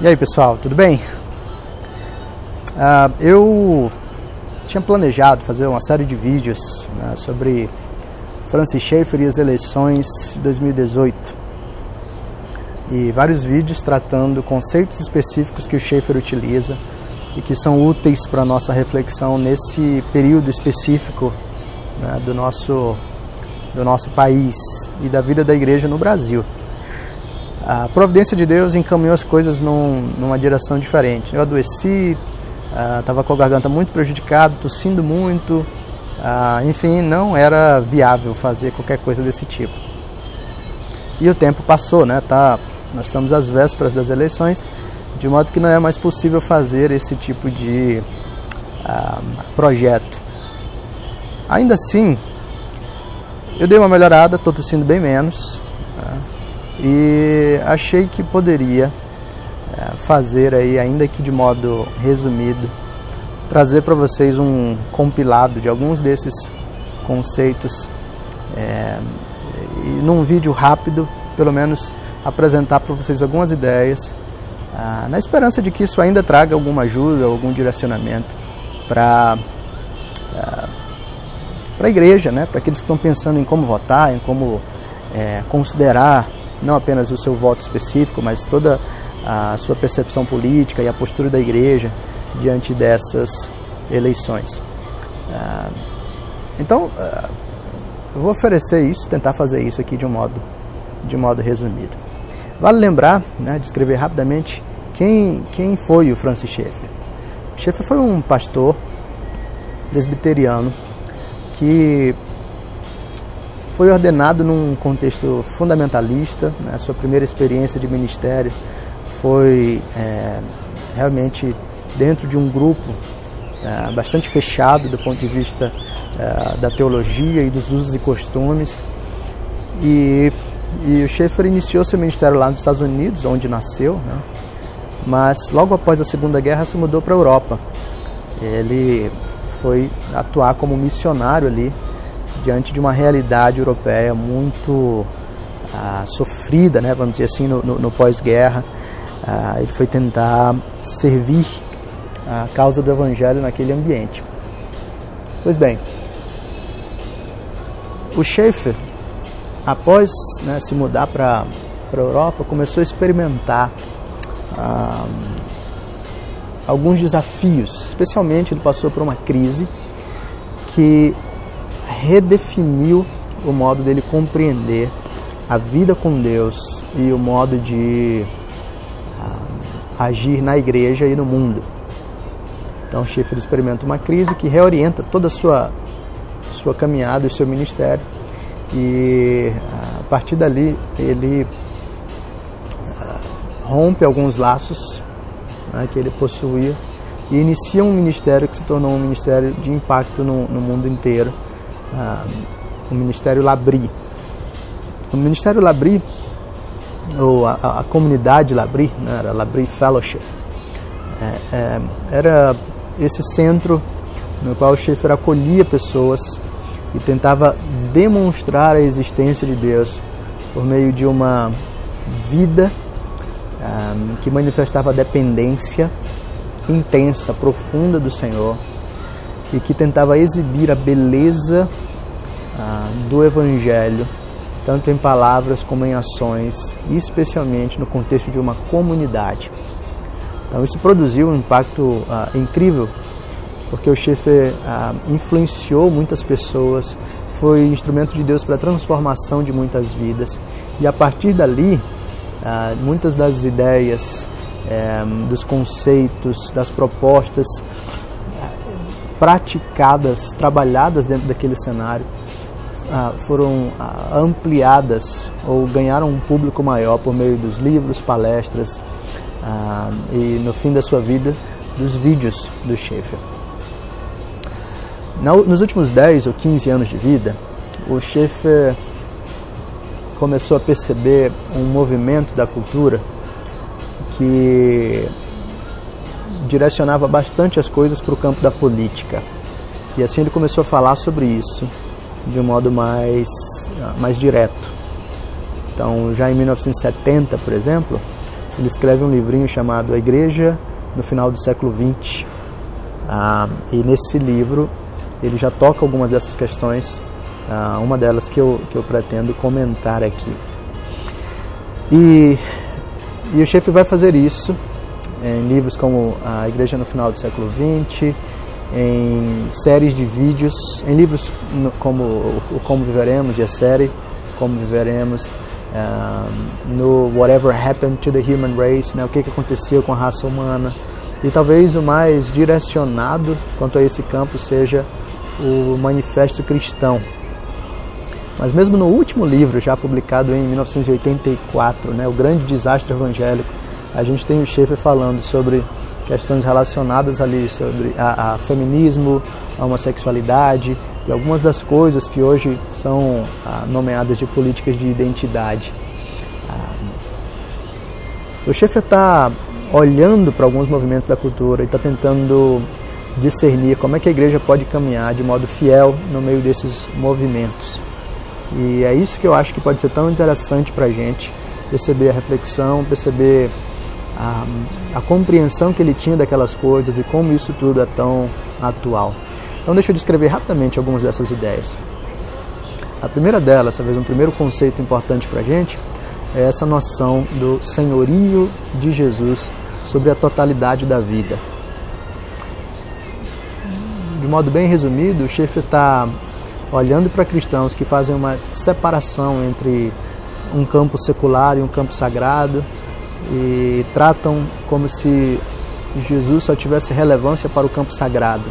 E aí pessoal, tudo bem? Uh, eu tinha planejado fazer uma série de vídeos né, sobre Francis Schaeffer e as eleições de 2018 e vários vídeos tratando conceitos específicos que o Schaeffer utiliza e que são úteis para nossa reflexão nesse período específico né, do, nosso, do nosso país e da vida da igreja no Brasil a providência de Deus encaminhou as coisas num, numa direção diferente. Eu adoeci, estava uh, com a garganta muito prejudicada, tossindo muito, uh, enfim, não era viável fazer qualquer coisa desse tipo. E o tempo passou, né? Tá, nós estamos às vésperas das eleições, de modo que não é mais possível fazer esse tipo de uh, projeto. Ainda assim, eu dei uma melhorada, estou tossindo bem menos e achei que poderia é, fazer aí, ainda que de modo resumido, trazer para vocês um compilado de alguns desses conceitos é, e num vídeo rápido, pelo menos apresentar para vocês algumas ideias, ah, na esperança de que isso ainda traga alguma ajuda, algum direcionamento para ah, para a igreja, né? para aqueles que estão pensando em como votar, em como é, considerar não apenas o seu voto específico, mas toda a sua percepção política e a postura da igreja diante dessas eleições. Ah, então, ah, eu vou oferecer isso, tentar fazer isso aqui de um modo, de um modo resumido. Vale lembrar, né, descrever rapidamente quem, quem foi o Francis Schaeffer. Schaeffer foi um pastor presbiteriano que foi ordenado num contexto fundamentalista, né? sua primeira experiência de ministério foi é, realmente dentro de um grupo é, bastante fechado do ponto de vista é, da teologia e dos usos e costumes. E, e o Schaeffer iniciou seu ministério lá nos Estados Unidos, onde nasceu, né? mas logo após a Segunda Guerra se mudou para a Europa. Ele foi atuar como missionário ali diante de uma realidade europeia muito ah, sofrida, né, vamos dizer assim, no, no, no pós-guerra. Ah, ele foi tentar servir a causa do Evangelho naquele ambiente. Pois bem, o Schaefer, após né, se mudar para a Europa, começou a experimentar ah, alguns desafios. Especialmente, ele passou por uma crise que redefiniu o modo dele compreender a vida com Deus e o modo de uh, agir na igreja e no mundo. Então, Schaeffer experimenta uma crise que reorienta toda a sua, sua caminhada e seu ministério. E uh, a partir dali, ele uh, rompe alguns laços né, que ele possuía e inicia um ministério que se tornou um ministério de impacto no, no mundo inteiro o Ministério Labri. O Ministério Labri, ou a, a, comunidade Labri, né, era Labri Fellowship, é, é, era esse centro no qual o Schaefer acolhia pessoas e tentava demonstrar a existência de Deus por meio de uma vida um, que manifestava dependência intensa, profunda do Senhor e que tentava exibir a beleza ah, do Evangelho, tanto em palavras como em ações, especialmente no contexto de uma comunidade. Então isso produziu um impacto ah, incrível, porque o Schaefer ah, influenciou muitas pessoas, foi instrumento de Deus para a transformação de muitas vidas, e a partir dali, ah, muitas das ideias, eh, dos conceitos, das propostas praticadas, trabalhadas dentro daquele cenário, ah, foram ah, ampliadas ou ganharam um público maior por meio dos livros, palestras ah, e, no fim da sua vida, dos vídeos do Schaefer. Nos últimos 10 ou 15 anos de vida, o Schaefer começou a perceber um movimento da cultura que direcionava bastante as coisas para o campo da política. E assim ele começou a falar sobre isso de um modo mais, mais direto. Então, já em 1970, por exemplo, ele escreve um livrinho chamado A Igreja no Final do Século XX. Ah, e nesse livro ele já toca algumas dessas questões, ah, uma delas que eu, que eu pretendo comentar aqui. E, e o chefe vai fazer isso em livros como A Igreja no Final do Século XX, em séries de vídeos, em livros como o Como Viveremos e a série Como Viveremos, um, no Whatever Happened to the Human Race, né, o que, que aconteceu com a raça humana. E talvez o mais direcionado quanto a esse campo seja o Manifesto Cristão. Mas mesmo no último livro, já publicado em 1984, né, O Grande Desastre Evangélico, a gente tem o Schaeffer falando sobre questões relacionadas ali sobre a, a feminismo, a homossexualidade e algumas das coisas que hoje são ah, nomeadas de políticas de identidade. Ah, o Schaeffer está olhando para alguns movimentos da cultura e está tentando discernir como é que a igreja pode caminhar de modo fiel no meio desses movimentos. E é isso que eu acho que pode ser tão interessante para a gente, perceber a reflexão, perceber a, a compreensão que ele tinha daquelas coisas e como isso tudo é tão atual. Então deixa eu descrever rapidamente algumas dessas ideias. A primeira delas, talvez um primeiro conceito importante para a gente, é essa noção do senhorio de Jesus sobre a totalidade da vida. De modo bem resumido, o chefe está olhando para cristãos que fazem uma separação entre um campo secular e um campo sagrado, e tratam como se Jesus só tivesse relevância para o campo sagrado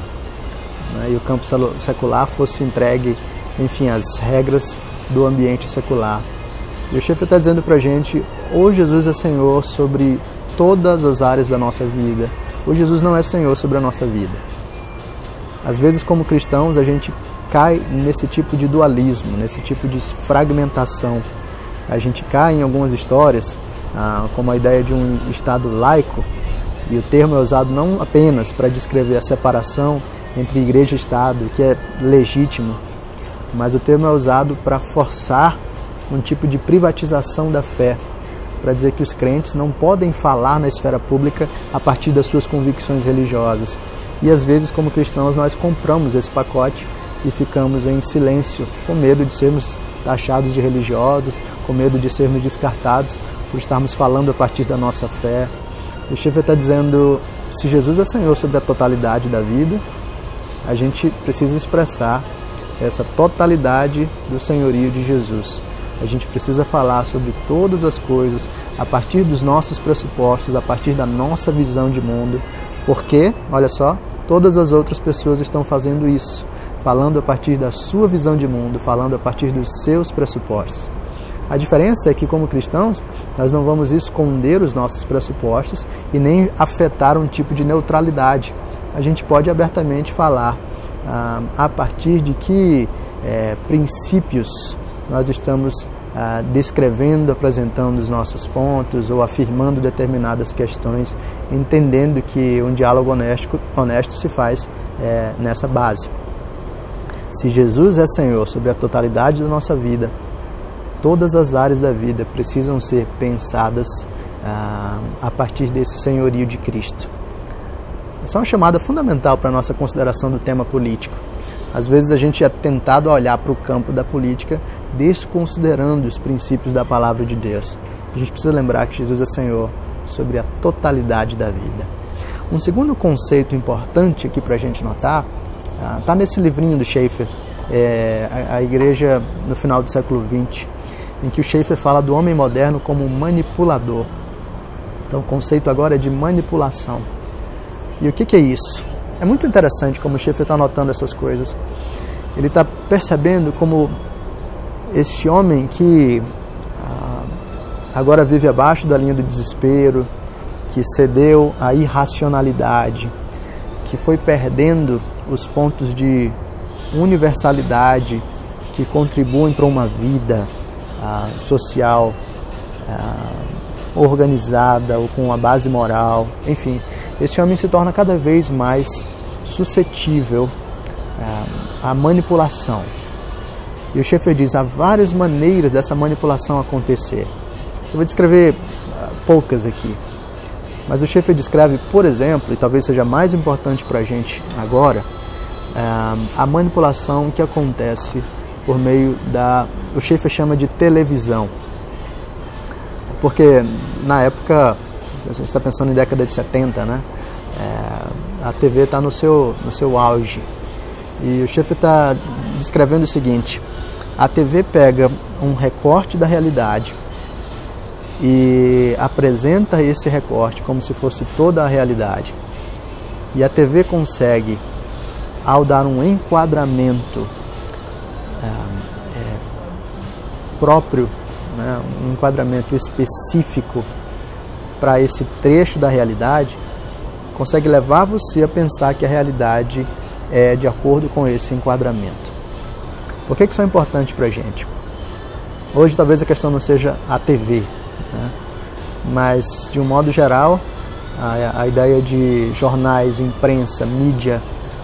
né, e o campo secular fosse entregue, enfim, às regras do ambiente secular. E o chefe está dizendo para a gente: ou Jesus é Senhor sobre todas as áreas da nossa vida, ou Jesus não é Senhor sobre a nossa vida. Às vezes, como cristãos, a gente cai nesse tipo de dualismo, nesse tipo de fragmentação. A gente cai em algumas histórias ah, como a ideia de um Estado laico, e o termo é usado não apenas para descrever a separação entre igreja e Estado, que é legítimo, mas o termo é usado para forçar um tipo de privatização da fé, para dizer que os crentes não podem falar na esfera pública a partir das suas convicções religiosas. E às vezes, como cristãos, nós compramos esse pacote e ficamos em silêncio, com medo de sermos taxados de religiosos, com medo de sermos descartados por estarmos falando a partir da nossa fé. O Schiffer está dizendo: se Jesus é Senhor sobre a totalidade da vida, a gente precisa expressar essa totalidade do senhorio de Jesus. A gente precisa falar sobre todas as coisas a partir dos nossos pressupostos, a partir da nossa visão de mundo, porque, olha só, todas as outras pessoas estão fazendo isso, falando a partir da sua visão de mundo, falando a partir dos seus pressupostos. A diferença é que, como cristãos, nós não vamos esconder os nossos pressupostos e nem afetar um tipo de neutralidade. A gente pode abertamente falar ah, a partir de que é, princípios nós estamos ah, descrevendo, apresentando os nossos pontos ou afirmando determinadas questões, entendendo que um diálogo honesto, honesto se faz é, nessa base. Se Jesus é Senhor sobre a totalidade da nossa vida, todas as áreas da vida precisam ser pensadas ah, a partir desse senhorio de Cristo. Essa é uma chamada fundamental para a nossa consideração do tema político. Às vezes a gente é tentado a olhar para o campo da política desconsiderando os princípios da palavra de Deus. A gente precisa lembrar que Jesus é Senhor sobre a totalidade da vida. Um segundo conceito importante aqui para a gente notar está ah, nesse livrinho do Schaefer, é, a, a Igreja no final do século XX em que o Schaefer fala do homem moderno como manipulador. Então o conceito agora é de manipulação. E o que, que é isso? É muito interessante como o Schaefer está notando essas coisas. Ele está percebendo como este homem que ah, agora vive abaixo da linha do desespero, que cedeu à irracionalidade, que foi perdendo os pontos de universalidade que contribuem para uma vida, ah, social ah, organizada ou com uma base moral, enfim, esse homem se torna cada vez mais suscetível ah, à manipulação. E o Schaeffer diz: há várias maneiras dessa manipulação acontecer. Eu vou descrever poucas aqui. Mas o Schaefer descreve, por exemplo, e talvez seja mais importante para a gente agora, é, a manipulação que acontece por meio da. O Schaefer chama de televisão. Porque na época, a gente está pensando em década de 70, né? É, a TV está no seu, no seu auge. E o Schaefer está descrevendo o seguinte: a TV pega um recorte da realidade e apresenta esse recorte como se fosse toda a realidade. E a TV consegue, ao dar um enquadramento é, é, próprio, né, um enquadramento específico para esse trecho da realidade, consegue levar você a pensar que a realidade é de acordo com esse enquadramento. Por que, que isso é importante para a gente? Hoje talvez a questão não seja a TV, né? Mas, de um modo geral, a, a, ideia de jornais, imprensa, mídia,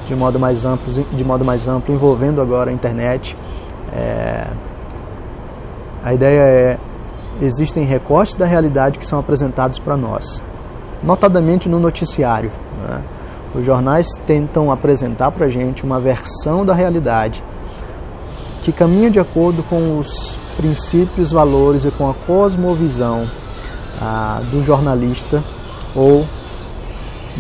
de modo mais amplo, de modo mais amplo envolvendo agora a internet, é, a ideia é existem recortes da realidade que são apresentados para nós, notadamente no noticiário. Né? Os jornais tentam apresentar para a gente uma versão da realidade que caminha de acordo com os princípios, valores e com a cosmovisão ah, do jornalista ou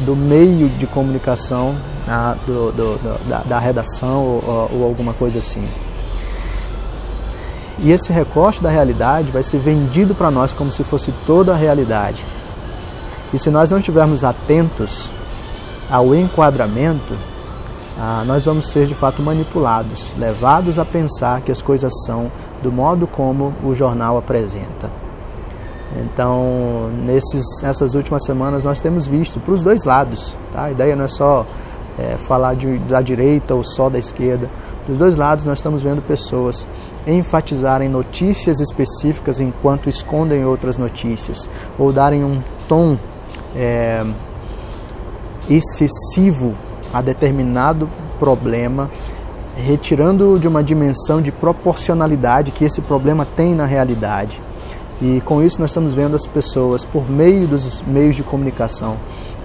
do meio de comunicação ah, do, do, do, da, da, redação ou, ou alguma coisa assim. E esse recorte da realidade vai ser vendido para nós como se fosse toda a realidade. E se nós não estivermos atentos ao enquadramento, ah, nós vamos ser de fato manipulados, levados a pensar que as coisas são do modo como o jornal apresenta. Então, nesses, nessas últimas semanas, nós temos visto para os dois lados. Tá? A ideia não é só é, falar de, da direita ou só da esquerda. Dos dois lados, nós estamos vendo pessoas enfatizarem notícias específicas enquanto escondem outras notícias, ou darem um tom é, excessivo a determinado problema, retirando de uma dimensão de proporcionalidade que esse problema tem na realidade. E com isso nós estamos vendo as pessoas, por meio dos meios de comunicação,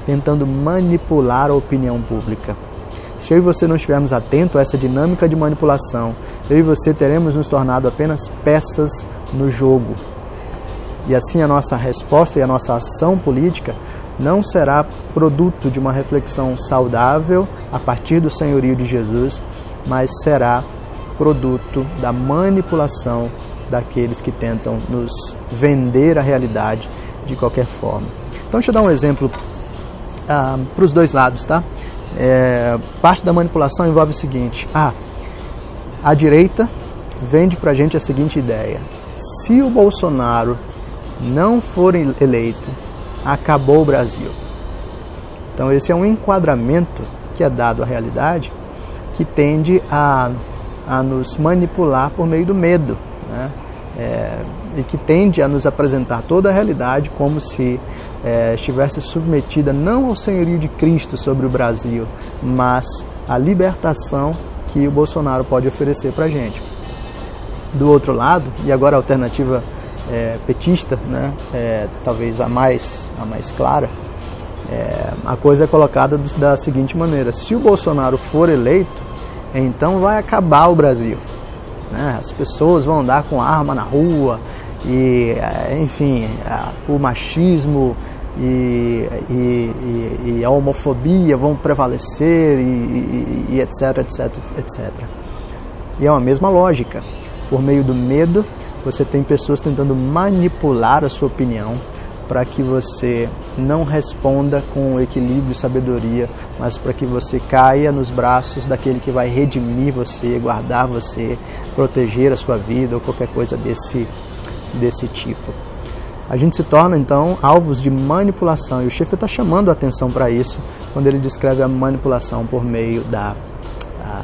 tentando manipular a opinião pública. Se eu e você não estivermos atentos a essa dinâmica de manipulação, eu e você teremos nos tornado apenas peças no jogo. E assim a nossa resposta e a nossa ação política não será produto de uma reflexão saudável a partir do senhorio de Jesus, mas será produto da manipulação daqueles que tentam nos vender a realidade de qualquer forma. Então, deixa eu dar um exemplo ah, para os dois lados, tá? É, parte da manipulação envolve o seguinte: ah, a direita vende para a gente a seguinte ideia: se o Bolsonaro não for eleito, acabou o Brasil. Então, esse é um enquadramento que é dado à realidade que tende a, a nos manipular por meio do medo. Né? É, e que tende a nos apresentar toda a realidade como se é, estivesse submetida não ao senhorio de Cristo sobre o Brasil, mas à libertação que o Bolsonaro pode oferecer para a gente. Do outro lado, e agora a alternativa é, petista, né, é, talvez a mais, a mais clara, a coisa é colocada da seguinte maneira: se o Bolsonaro for eleito, então vai acabar o Brasil. Né? As pessoas vão andar com arma na rua e, eh, enfim, o machismo e, e, e a homofobia vão prevalecer e, e etc, etc, etc. E é uma mesma lógica. Por meio do medo, você tem pessoas tentando manipular a sua opinião para que você não responda com equilíbrio e sabedoria, mas para que você caia nos braços daquele que vai redimir você, guardar você, proteger a sua vida ou qualquer coisa desse, desse tipo. A gente se torna então alvos de manipulação e o chefe está chamando a atenção para isso quando ele descreve a manipulação por meio da, a,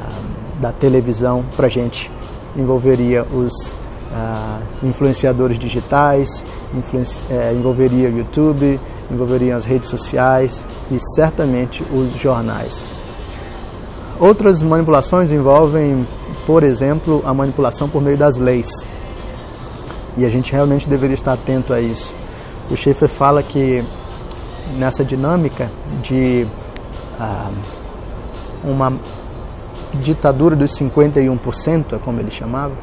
da televisão para a gente envolveria os uh, influenciadores digitais, influenci é, envolveria o YouTube, envolveria as redes sociais e certamente os jornais. Outras manipulações envolvem, por exemplo, a manipulação por meio das leis. E a gente realmente deveria estar atento a isso, O Schaefer fala que nessa dinâmica de ah, uma ditadura dos 51%, é como ele chamava,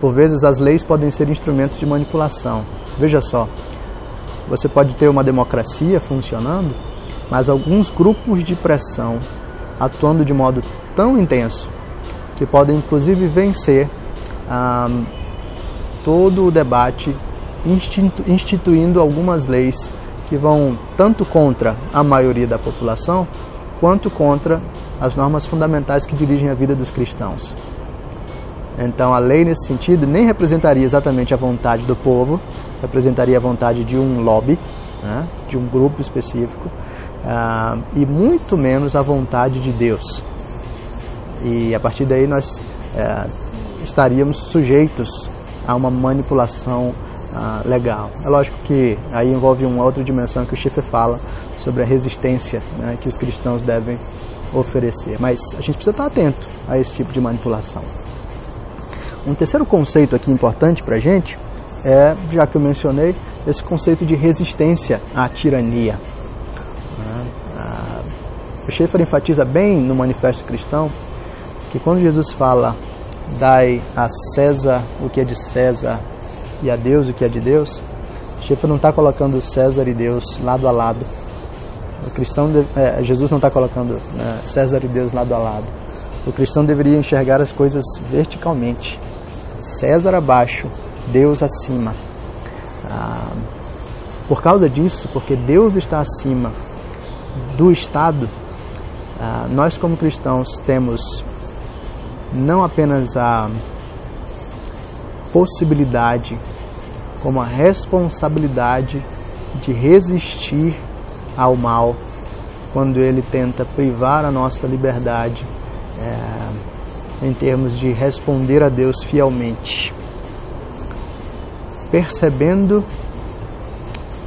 por vezes as leis podem ser instrumentos de manipulação. Veja só, você pode ter uma democracia funcionando, mas alguns grupos de pressão atuando de modo tão intenso que podem inclusive vencer ah, todo o debate, institu instituindo algumas leis que vão tanto contra a maioria da população quanto contra as normas fundamentais que dirigem a vida dos cristãos. Então, a lei, nesse sentido, nem representaria exatamente a vontade do povo, representaria a vontade de um lobby, né, de um grupo específico, uh, e muito menos a vontade de Deus. E a partir daí nós uh, estaríamos sujeitos a uma manipulação uh, legal. É lógico que aí envolve uma outra dimensão que o Schiffer fala sobre a resistência né, que os cristãos devem oferecer. Mas a gente precisa estar atento a esse tipo de manipulação. Um terceiro conceito aqui importante para a gente é, já que eu mencionei, esse conceito de resistência à tirania. Ah, o Schaeffer enfatiza bem no Manifesto Cristão que quando Jesus fala dai a César o que é de César e a Deus o que é de Deus, Schaeffer não está colocando César e Deus lado a lado. O cristão, é, Jesus não está colocando né, César e Deus lado a lado. O cristão deveria enxergar as coisas verticalmente. César abaixo, Deus acima. Ah, por causa disso, porque Deus está acima do Estado, ah, nós como cristãos temos não apenas a possibilidade, como a responsabilidade de resistir ao mal quando ele tenta privar a nossa liberdade é, em termos de responder a Deus fielmente. Percebendo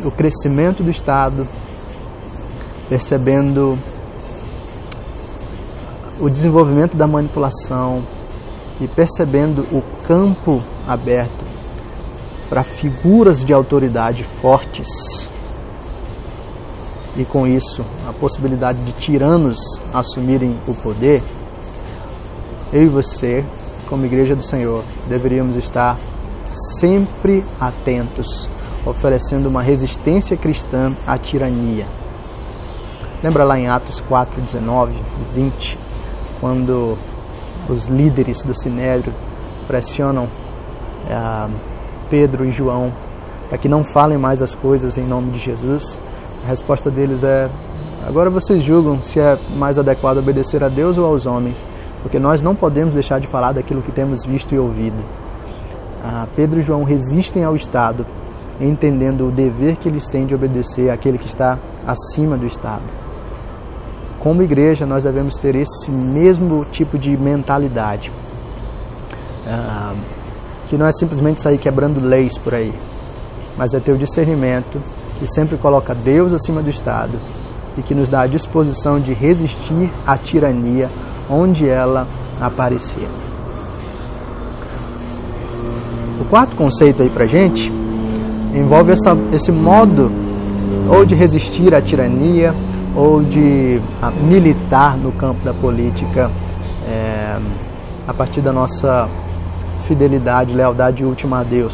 o crescimento do Estado, percebendo o desenvolvimento da manipulação e percebendo o campo aberto para figuras de autoridade fortes e com isso a possibilidade de tiranos assumirem o poder, eu e você, como Igreja do Senhor, deveríamos estar sempre atentos, oferecendo uma resistência cristã à tirania. Lembra lá em Atos 4, 19 e 20, quando os líderes do Sinédrio pressionam é, Pedro e João para que não falem mais as coisas em nome de Jesus? A resposta deles é: agora vocês julgam se é mais adequado obedecer a Deus ou aos homens, porque nós não podemos deixar de falar daquilo que temos visto e ouvido. Ah, Pedro e João resistem ao Estado, entendendo o dever que eles têm de obedecer àquele que está acima do Estado. Como igreja, nós devemos ter esse mesmo tipo de mentalidade. Ah, que não é simplesmente sair quebrando leis por aí, mas é ter o discernimento que sempre coloca Deus acima do Estado e que nos dá a disposição de resistir à tirania onde ela aparecer. O quarto conceito aí pra gente envolve essa, esse modo ou de resistir à tirania ou de militar no campo da política é, a partir da nossa fidelidade, lealdade última a Deus.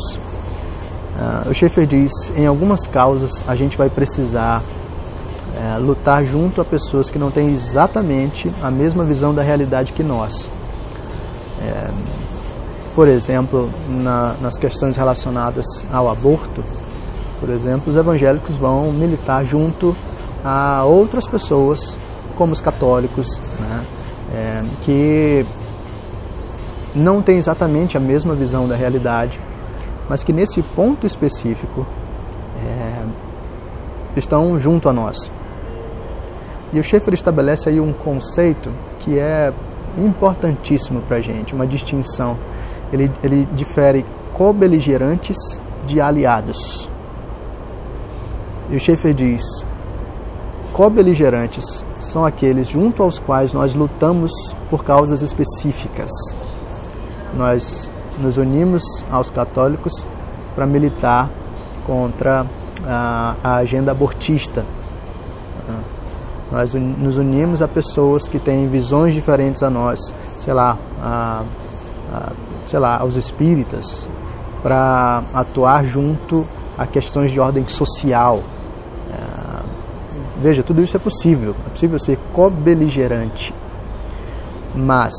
Uh, o Schaefer diz: em algumas causas a gente vai precisar uh, lutar junto a pessoas que não têm exatamente a mesma visão da realidade que nós. Uh, por exemplo, na, nas questões relacionadas ao aborto, por exemplo, os evangélicos vão militar junto a outras pessoas, como os católicos, né, é, que não têm exatamente a mesma visão da realidade mas que nesse ponto específico é, estão junto a nós. E o Schaeffer estabelece aí um conceito que é importantíssimo para a gente, uma distinção. Ele, ele difere co-beligerantes de aliados. E o Schaeffer diz: co-beligerantes são aqueles junto aos quais nós lutamos por causas específicas. Nós nos unimos aos católicos para militar contra a, a agenda abortista. Nós nos unimos a pessoas que têm visões diferentes a nós, sei lá, a, a, sei lá, aos espíritas, para atuar junto a questões de ordem social. Veja, tudo isso é possível, é possível ser co-beligerante, mas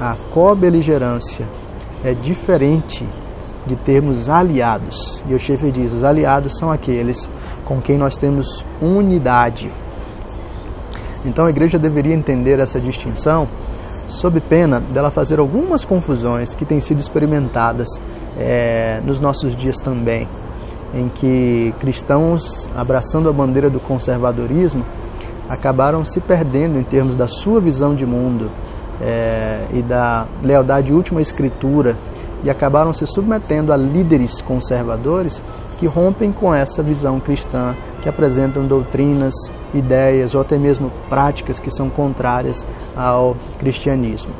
a co-beligerância é diferente de termos aliados. E o chefe diz: os aliados são aqueles com quem nós temos unidade. Então a igreja deveria entender essa distinção sob pena dela fazer algumas confusões que têm sido experimentadas é, nos nossos dias também, em que cristãos abraçando a bandeira do conservadorismo acabaram se perdendo em termos da sua visão de mundo é, e da lealdade última à escritura e acabaram se submetendo a líderes conservadores que rompem com essa visão cristã, que apresentam doutrinas ideias ou até mesmo práticas que são contrárias ao cristianismo.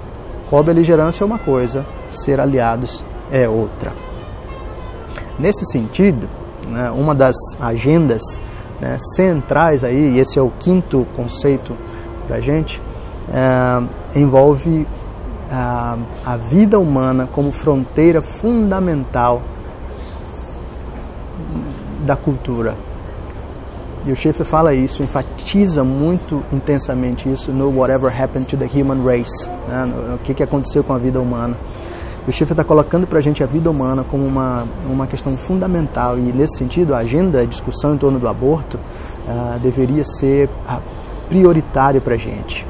Co-beligerância é uma coisa, ser aliados é outra. Nesse sentido, né, uma das agendas né, centrais aí, e esse é o quinto conceito para a gente, é, envolve a, a vida humana como fronteira fundamental da cultura e o Schaefer fala isso, enfatiza muito intensamente isso no Whatever Happened to the Human Race, né? no, no que, que aconteceu com a vida humana. O Schaefer está colocando para a gente a vida humana como uma, uma questão fundamental e, nesse sentido, a agenda, a discussão em torno do aborto uh, deveria ser prioritária para a gente.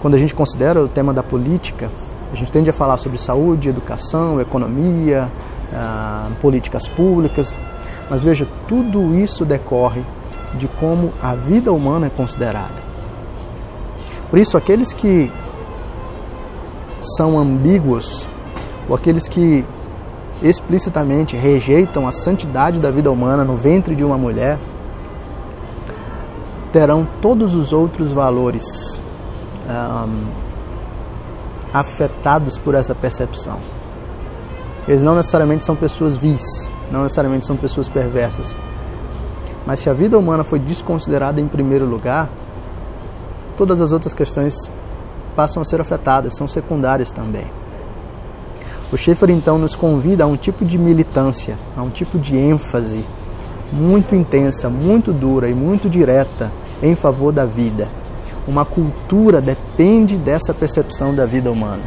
Quando a gente considera o tema da política, a gente tende a falar sobre saúde, educação, economia, uh, políticas públicas, mas veja, tudo isso decorre de como a vida humana é considerada. Por isso, aqueles que são ambíguos, ou aqueles que explicitamente rejeitam a santidade da vida humana no ventre de uma mulher, terão todos os outros valores um, afetados por essa percepção. Eles não necessariamente são pessoas vis, não necessariamente são pessoas perversas. Mas se a vida humana foi desconsiderada em primeiro lugar, todas as outras questões passam a ser afetadas, são secundárias também. O Schaeffer então nos convida a um tipo de militância, a um tipo de ênfase muito intensa, muito dura e muito direta em favor da vida. Uma cultura depende dessa percepção da vida humana.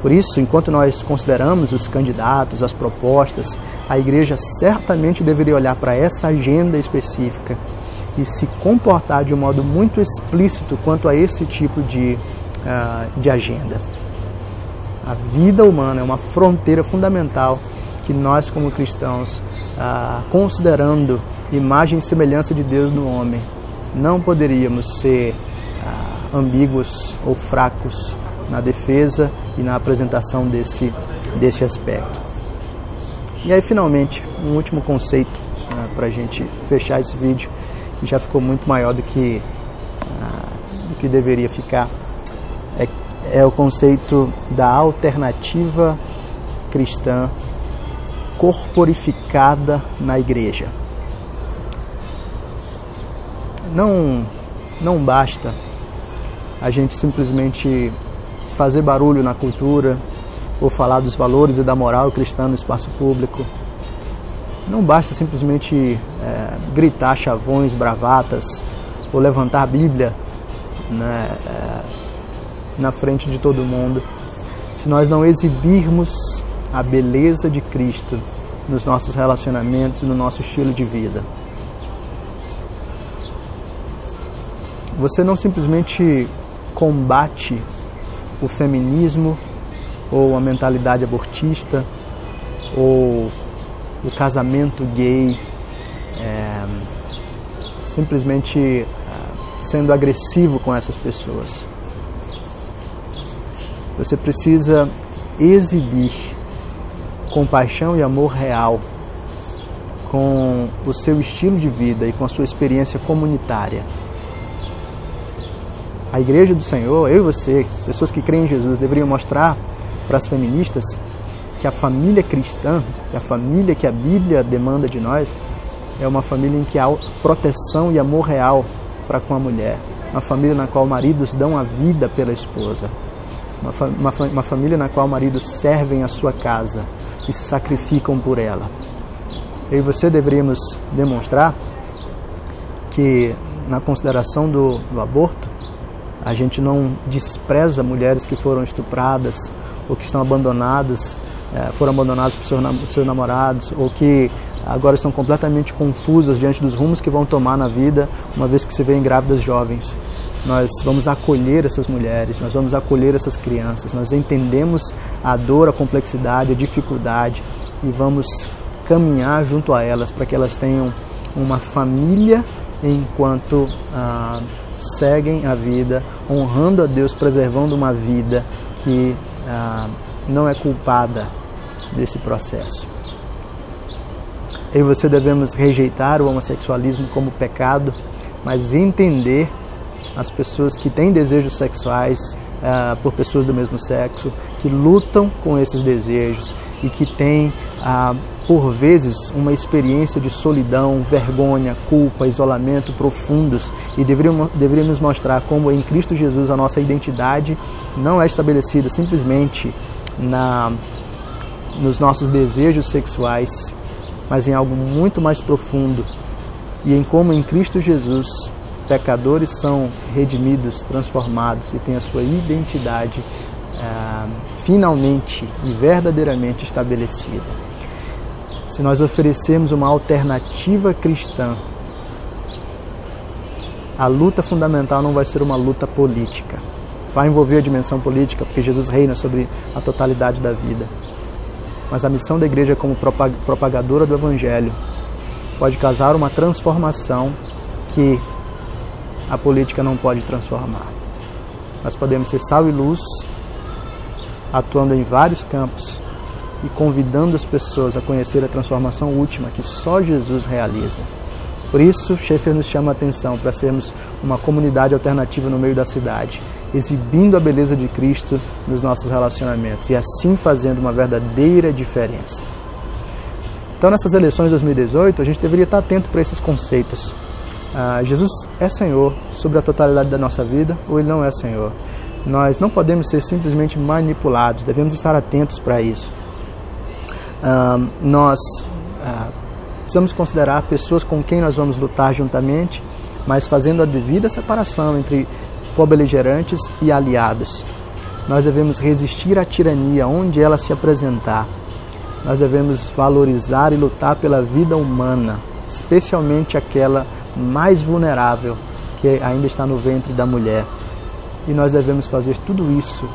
Por isso, enquanto nós consideramos os candidatos, as propostas a igreja certamente deveria olhar para essa agenda específica e se comportar de um modo muito explícito quanto a esse tipo de, uh, de agenda. A vida humana é uma fronteira fundamental que nós, como cristãos, uh, considerando imagem e semelhança de Deus no homem, não poderíamos ser uh, ambíguos ou fracos na defesa e na apresentação desse, desse aspecto. E aí, finalmente, um último conceito né, para a gente fechar esse vídeo, que já ficou muito maior do que, uh, do que deveria ficar, é, o conceito da alternativa cristã corporificada na igreja. Não, não basta a gente simplesmente fazer barulho na cultura, ou falar dos valores e da moral cristã no espaço público. Não basta simplesmente é, gritar chavões, bravatas ou levantar a Bíblia né, é, na frente de todo mundo, se nós não exibirmos a beleza de Cristo nos nossos relacionamentos e no nosso estilo de vida. Você não simplesmente combate o feminismo ou a mentalidade abortista, ou o casamento gay, é, simplesmente é, sendo agressivo com essas pessoas. Você precisa exibir compaixão e amor real com o seu estilo de vida e com a sua experiência comunitária. A Igreja do Senhor, eu e você, pessoas que creem em Jesus, deveriam mostrar para as feministas que a família cristã, que a família que a Bíblia demanda de nós, é uma família em que há proteção e amor real para com a mulher. Uma família na qual maridos dão a vida pela esposa. Uma, uma, uma família na qual maridos servem a sua casa e se sacrificam por ela. Eu e você deveríamos demonstrar que, na consideração do, do aborto, a gente não despreza mulheres que foram estupradas ou que estão abandonadas, é, foram abandonadas por seus, namorados ou que agora estão completamente confusas diante dos rumos que vão tomar na vida, uma vez que se veem grávidas jovens. Nós vamos acolher essas mulheres, nós vamos acolher essas crianças, nós entendemos a dor, a complexidade, a dificuldade e vamos caminhar junto a elas para que elas tenham uma família enquanto ah, seguem a vida, honrando a Deus, preservando uma vida que ah, não é culpada desse processo. Eu e você devemos rejeitar o homossexualismo como pecado, mas entender as pessoas que têm desejos sexuais uh, por pessoas do mesmo sexo, que lutam com esses desejos e que têm, uh, por vezes, uma experiência de solidão, vergonha, culpa, isolamento profundos. E deveríamos, deveríamos mostrar como em Cristo Jesus a nossa identidade não é estabelecida simplesmente na, nos nossos desejos sexuais, mas em algo muito mais profundo. E em como em Cristo Jesus pecadores são redimidos, transformados e têm a sua identidade ah, finalmente e verdadeiramente estabelecida. Se nós oferecermos uma alternativa cristã, a luta fundamental não vai ser uma luta política. Vai envolver a dimensão política, porque Jesus reina sobre a totalidade da vida. Mas a missão da igreja como propagadora do Evangelho pode causar uma transformação que a política não pode transformar. Nós podemos ser sal e luz, atuando em vários campos e convidando as pessoas a conhecer a transformação última que só Jesus realiza. Por isso, Schaeffer nos chama a atenção para sermos uma comunidade alternativa no meio da cidade, exibindo a beleza de Cristo nos nossos relacionamentos e assim fazendo uma verdadeira diferença. Então, nessas eleições de 2018, a gente deveria estar atento para esses conceitos ah, Jesus é Senhor sobre a totalidade da nossa vida ou Ele não é Senhor. Nós não podemos ser simplesmente manipulados, devemos estar atentos para isso. Ah, nós ah, precisamos considerar pessoas com quem nós vamos lutar juntamente, mas fazendo a devida separação entre co-beligerantes e aliados. Nós devemos resistir à tirania onde ela se apresentar. Nós devemos valorizar e lutar pela vida humana, especialmente aquela mais vulnerável que ainda está no ventre da mulher. E nós devemos fazer tudo isso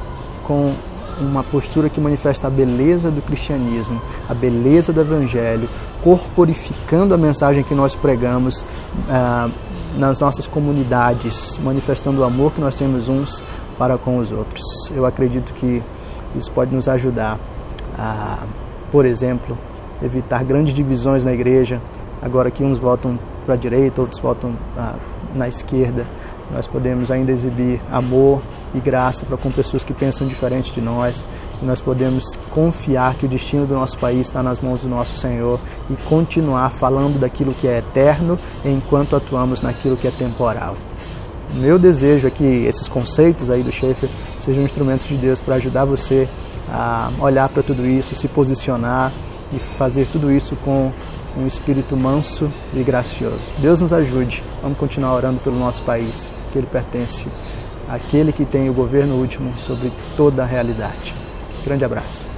com uma postura que manifesta a beleza do cristianismo, a beleza do evangelho, corporificando a mensagem que nós pregamos ah, nas nossas comunidades, manifestando o amor que nós temos uns para com os outros. Eu acredito que isso pode nos ajudar a, por exemplo, evitar grandes divisões na igreja, agora que uns votam para a direita, outros votam ah, na esquerda. Nós podemos ainda exibir amor e graça para com pessoas que pensam diferente de nós. E nós podemos confiar que o destino do nosso país está nas mãos do nosso Senhor e continuar falando daquilo que é eterno enquanto atuamos naquilo que é temporal. Meu desejo é que esses conceitos aí do Schaefer sejam instrumentos de Deus para ajudar você a olhar para tudo isso, se posicionar e fazer tudo isso com um espírito manso e gracioso. Deus nos ajude. Vamos continuar orando pelo nosso país, que ele pertence àquele que tem o governo último sobre toda a realidade. Grande abraço.